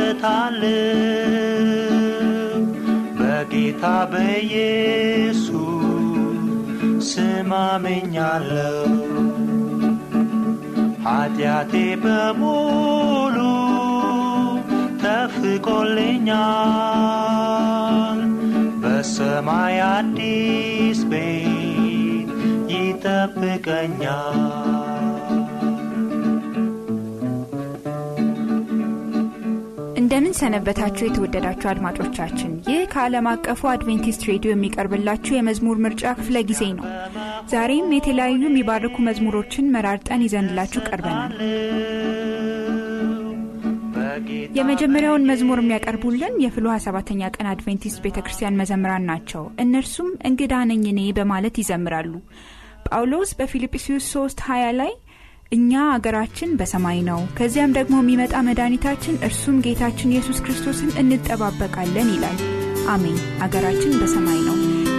እደሰታለሁ በጌታ በኢየሱስ ስም አምኛለሁ። ኃጢአቴ በሙሉ ተፍቆልኛል። በሰማይ አዲስ ቤት ይጠብቀኛል። እንደምን ሰነበታችሁ የተወደዳችሁ አድማጮቻችን። ይህ ከዓለም አቀፉ አድቬንቲስት ሬዲዮ የሚቀርብላችሁ የመዝሙር ምርጫ ክፍለ ጊዜ ነው። ዛሬም የተለያዩ የሚባርኩ መዝሙሮችን መራርጠን ይዘንላችሁ ቀርበናል። የመጀመሪያውን መዝሙር የሚያቀርቡልን የፍልውሃ ሰባተኛ ቀን አድቬንቲስት ቤተ ክርስቲያን መዘምራን ናቸው። እነርሱም እንግዳ ነኝ እኔ በማለት ይዘምራሉ። ጳውሎስ በፊልጵስዩስ 3 20 ላይ እኛ አገራችን በሰማይ ነው፣ ከዚያም ደግሞ የሚመጣ መድኃኒታችን እርሱም ጌታችን ኢየሱስ ክርስቶስን እንጠባበቃለን ይላል። አሜን። አገራችን በሰማይ ነው።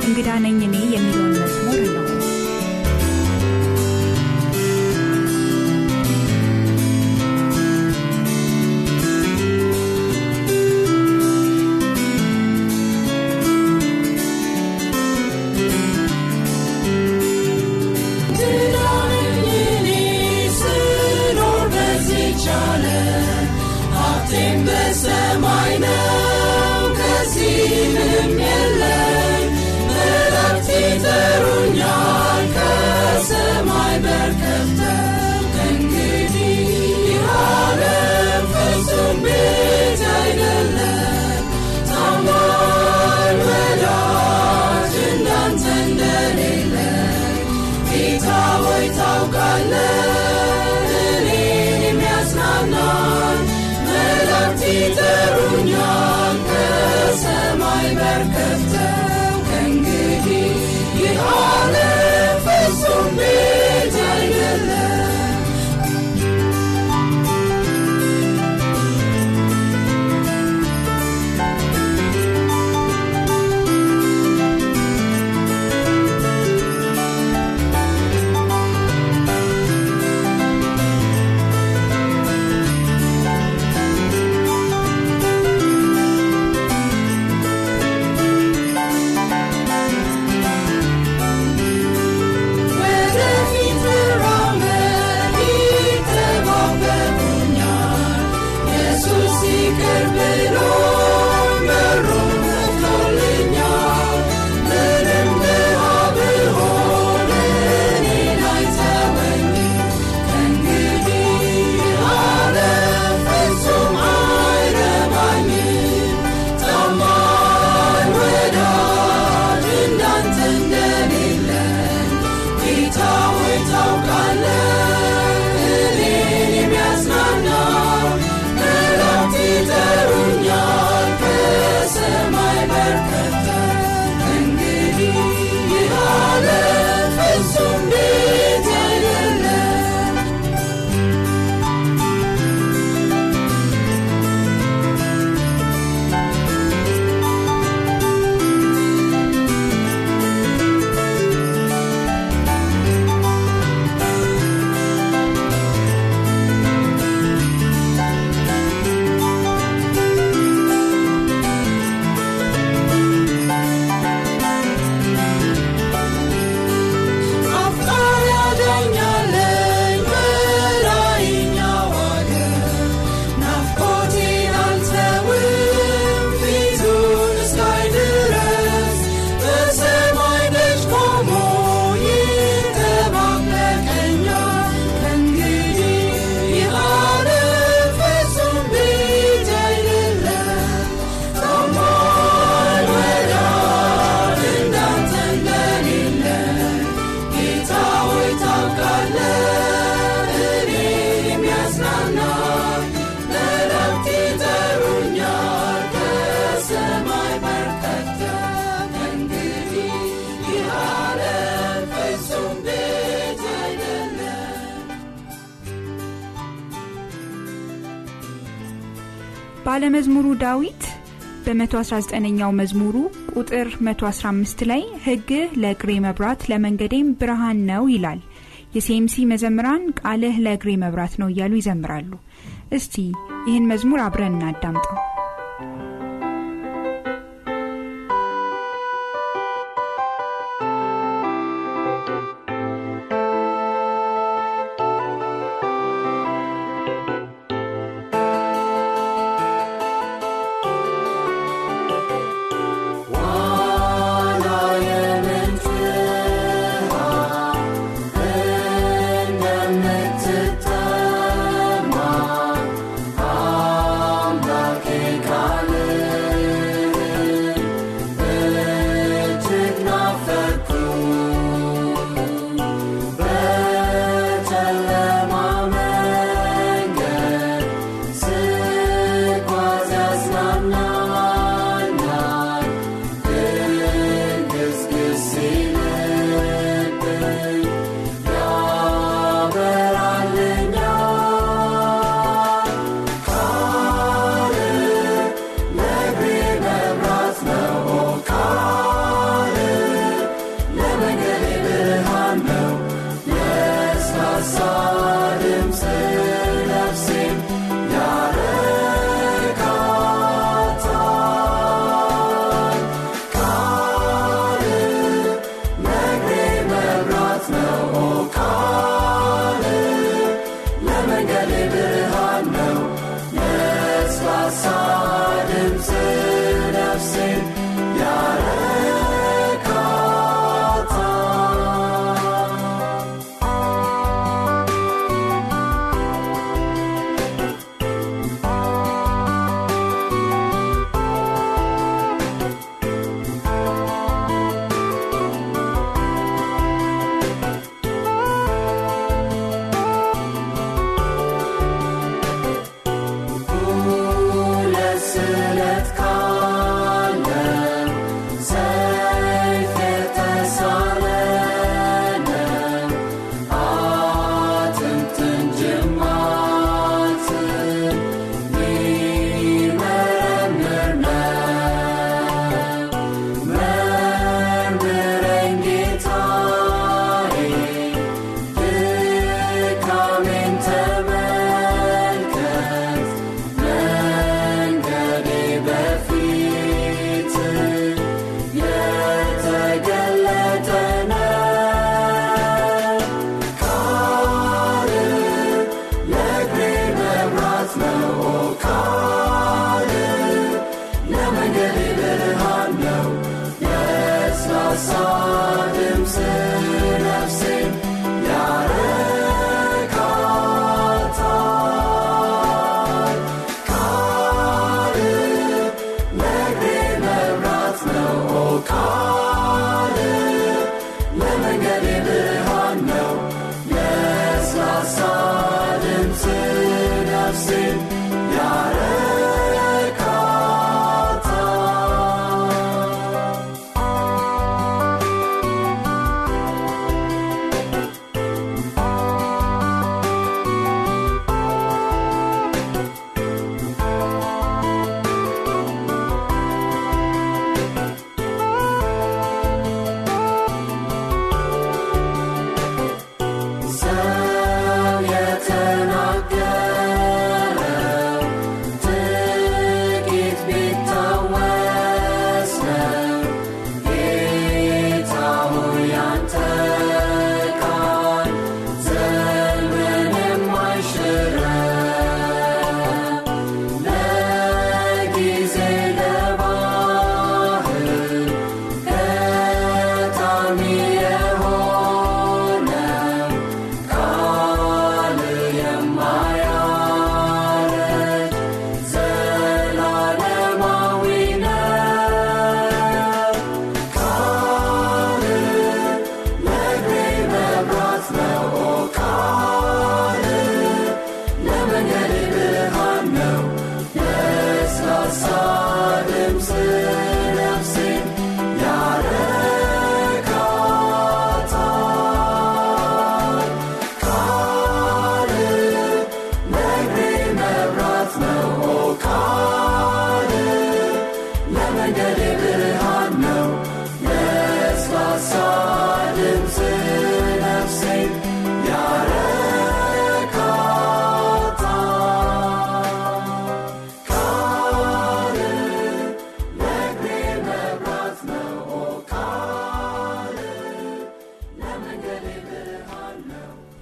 እንግዳ ነኝ እኔ የሚለውን መዝሙር ነው። ባለመዝሙሩ ዳዊት በ119ኛው መዝሙሩ ቁጥር 115 ላይ ሕግህ ለእግሬ መብራት ለመንገዴም ብርሃን ነው ይላል። የሴምሲ መዘምራን ቃልህ ለእግሬ መብራት ነው እያሉ ይዘምራሉ። እስቲ ይህን መዝሙር አብረን እናዳምጠው።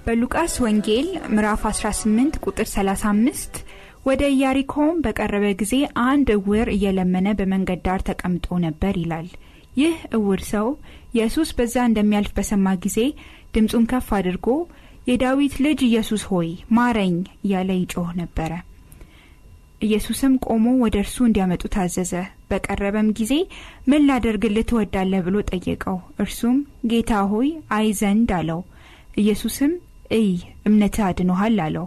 በሉቃስ ወንጌል ምዕራፍ 18 ቁጥር 35 ወደ ኢያሪኮም በቀረበ ጊዜ አንድ እውር እየለመነ በመንገድ ዳር ተቀምጦ ነበር ይላል። ይህ እውር ሰው ኢየሱስ በዛ እንደሚያልፍ በሰማ ጊዜ ድምፁን ከፍ አድርጎ የዳዊት ልጅ ኢየሱስ ሆይ ማረኝ እያለ ይጮህ ነበረ። ኢየሱስም ቆሞ ወደ እርሱ እንዲያመጡ ታዘዘ። በቀረበም ጊዜ ምን ላደርግልህ ትወዳለህ ብሎ ጠየቀው። እርሱም ጌታ ሆይ አይ ዘንድ አለው። ኢየሱስም እይ እምነትህ አድኖሃል አለው።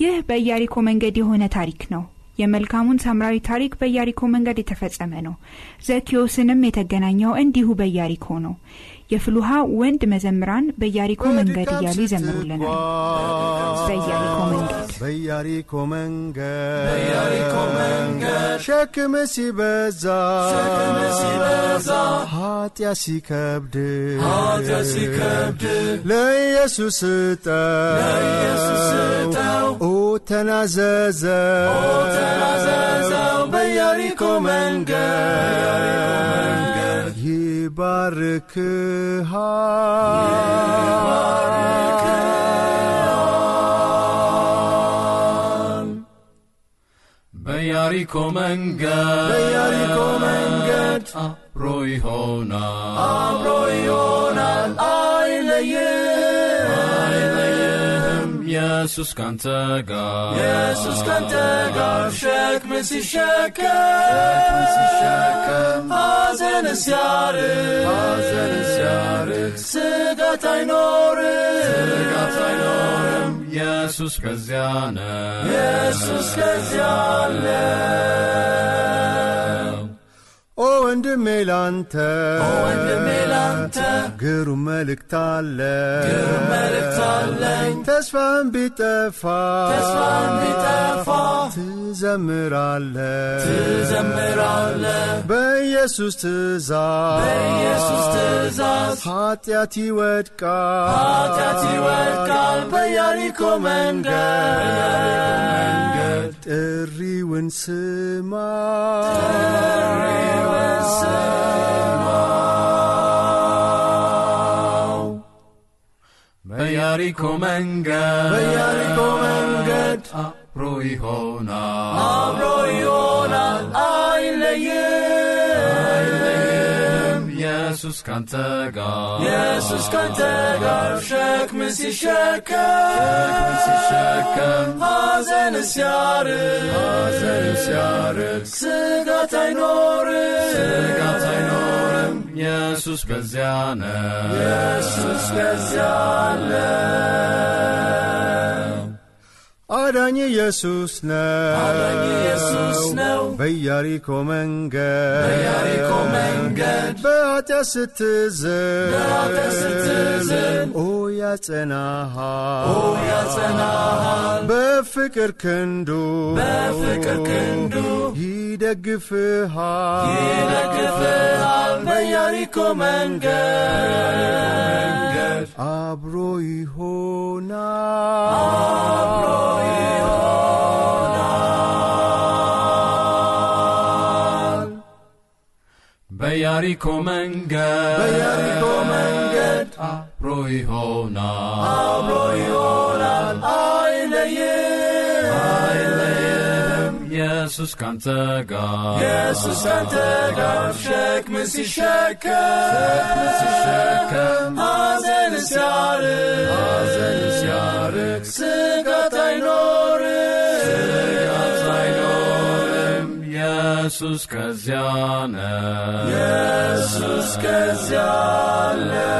ይህ በኢያሪኮ መንገድ የሆነ ታሪክ ነው። የመልካሙን ሳምራዊ ታሪክ በኢያሪኮ መንገድ የተፈጸመ ነው። ዘኪዮስንም የተገናኘው እንዲሁ በኢያሪኮ ነው። የፍልውሃ ወንድ መዘምራን በኢያሪኮ መንገድ እያሉ ይዘምሩልናል። በኢያሪኮ መንገድ። በኢያሪኮ ሸክም ሲበዛ ኃጢአት ሲከብድ ለኢየሱስ ስጠው። ኦ ተናዘዘው ኦ ተናዘዘው በኢያሪኮ መንገድ ይባርክሃል በያሪኮ መንገድ በኢያሪኮ መንገድ አብሮ ይሆናል አብሮ ይሆናል አይለይም አይለይህም ኢየሱስ ካንተ ጋር ኢየሱስ ካንተ ጋር ሸክም ሲሸከም ሐዘን ሲያርቅ ስጋት አይኖርም ኢየሱስ ከዚያ ነው ኢየሱስ ከዚያ አለው ኦ ወንድሜ ላንተ ግሩም መልእክት አለኝ። ተስፋን ቢጠፋ ትዘምራለ በኢየሱስ ትእዛዝ ኃጢአት ይወድቃል። በያሪኮ መንገድ ጥሪውን ስማ በያሪኮ መንገድ በያሪኮ መንገድ አብሮ ይሆናል አብሮ ይሆናል አይለይም አይለይህም ኢየሱስ ካንተ ጋር ኢየሱስ ካንተ ጋር ሸክም ሲሸከም ሲሸከም ሐዘን ሲያርቅ ሐዘን ሲያርቅ ስጋት አይኖርም ስጋት አይኖርም ኢየሱስ ከዚያ ነው ኢየሱስ ከዚያ አለው አዳኝ ኢየሱስ ነው አዳኝ ኢየሱስ ነው። በኢያሪኮ መንገድ በኢያሪኮ መንገድ በኃጢአት ስትዝን በኃጢአት ስትዝን ኦ ያጸናሃል ኦ ያጸናሃል በፍቅር ክንዱ በፍቅር ክንዱ ይደግፍሃል ይደግፍሃል በኢያሪኮ መንገድ አብሮ ይሆናል አብሮ ይሆናል በያሪኮ መንገድ በኢያሪኮ መንገድ አብሮ ይሆናል አብሮ ይሆናል ኢየሱስ ካንተ ጋር ኢየሱስ ካንተ ጋር ሸክም ሲሸከም ሐዘን ሲያርቅ ሐዘን ሲያርቅ ስጋት አይኖርም ስጋት አይኖርም። ኢየሱስ ከዚያ ነው ኢየሱስ ከዚያ አለው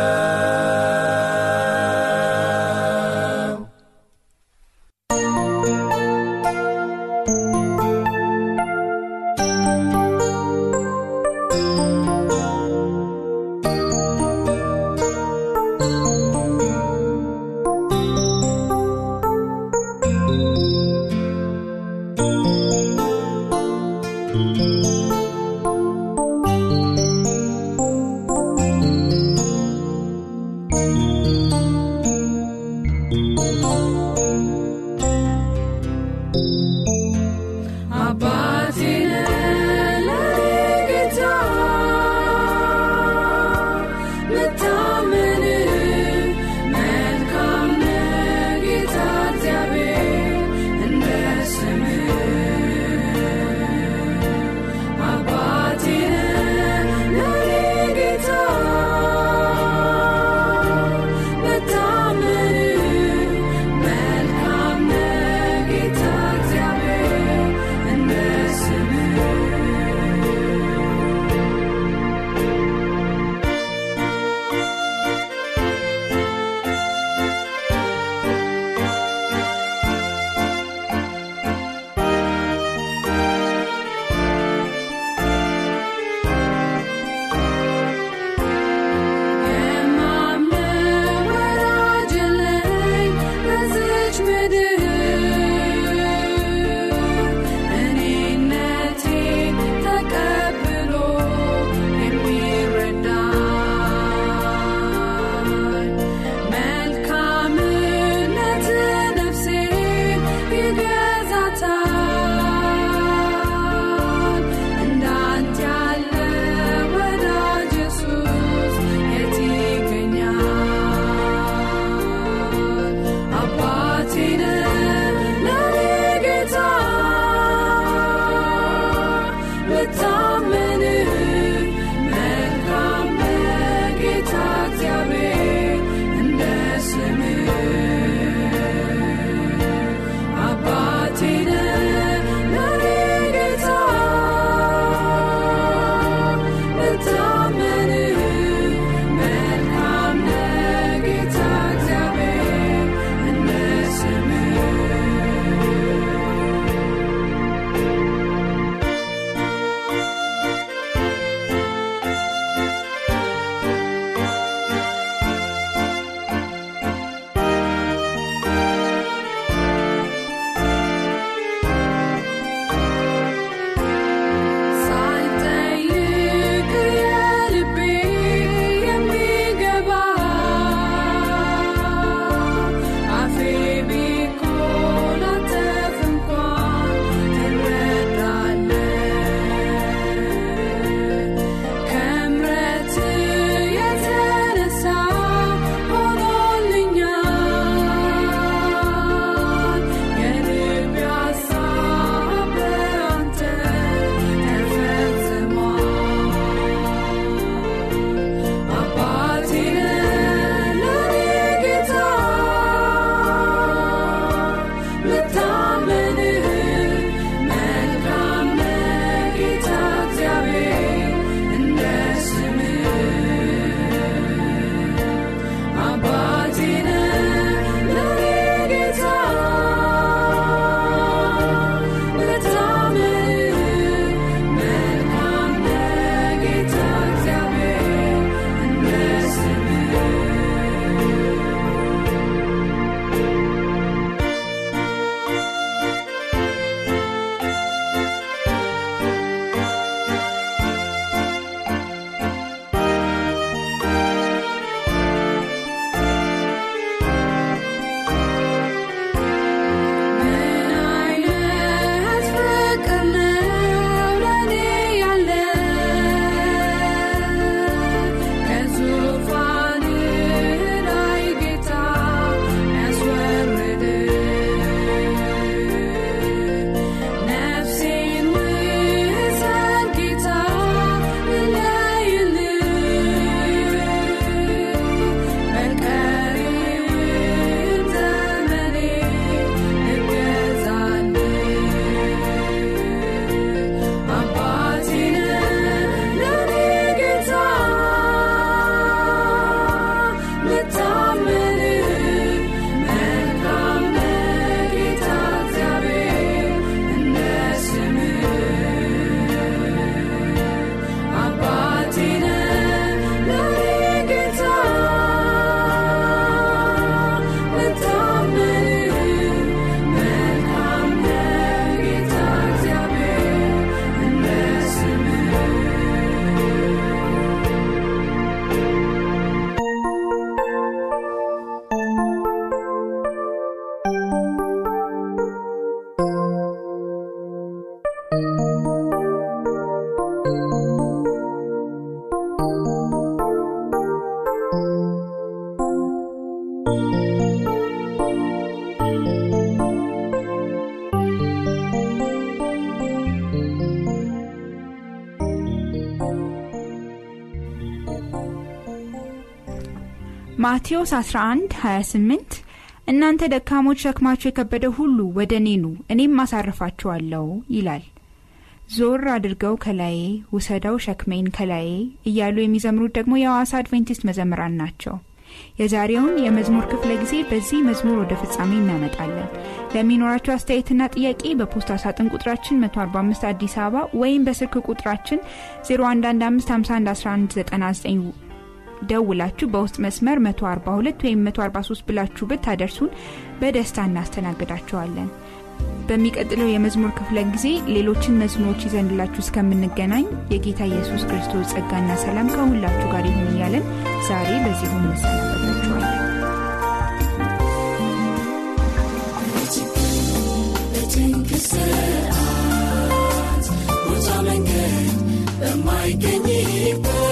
ማቴዎስ 11 28 እናንተ ደካሞች ሸክማችሁ የከበደ ሁሉ ወደ እኔ እኔም አሳርፋችኋለሁ ይላል። ዞር አድርገው ከላዬ ውሰደው ሸክሜን ከላዬ እያሉ የሚዘምሩት ደግሞ የሐዋሳ አድቬንቲስት መዘምራን ናቸው። የዛሬውን የመዝሙር ክፍለ ጊዜ በዚህ መዝሙር ወደ ፍጻሜ እናመጣለን። ለሚኖራቸው አስተያየትና ጥያቄ በፖስታ ሳጥን ቁጥራችን 145 አዲስ አበባ ወይም በስልክ ቁጥራችን 0115511199 ደውላችሁ በውስጥ መስመር 142 ወይም 143 ብላችሁ ብታደርሱን በደስታ እናስተናግዳቸዋለን። በሚቀጥለው የመዝሙር ክፍለ ጊዜ ሌሎችን መዝሙሮች ይዘንላችሁ እስከምንገናኝ የጌታ ኢየሱስ ክርስቶስ ጸጋና ሰላም ከሁላችሁ ጋር ይሁን እያለን ዛሬ በዚሁ እንሰናበታችኋለን። ሰዓት ቦታ መንገድ በማይገኝበት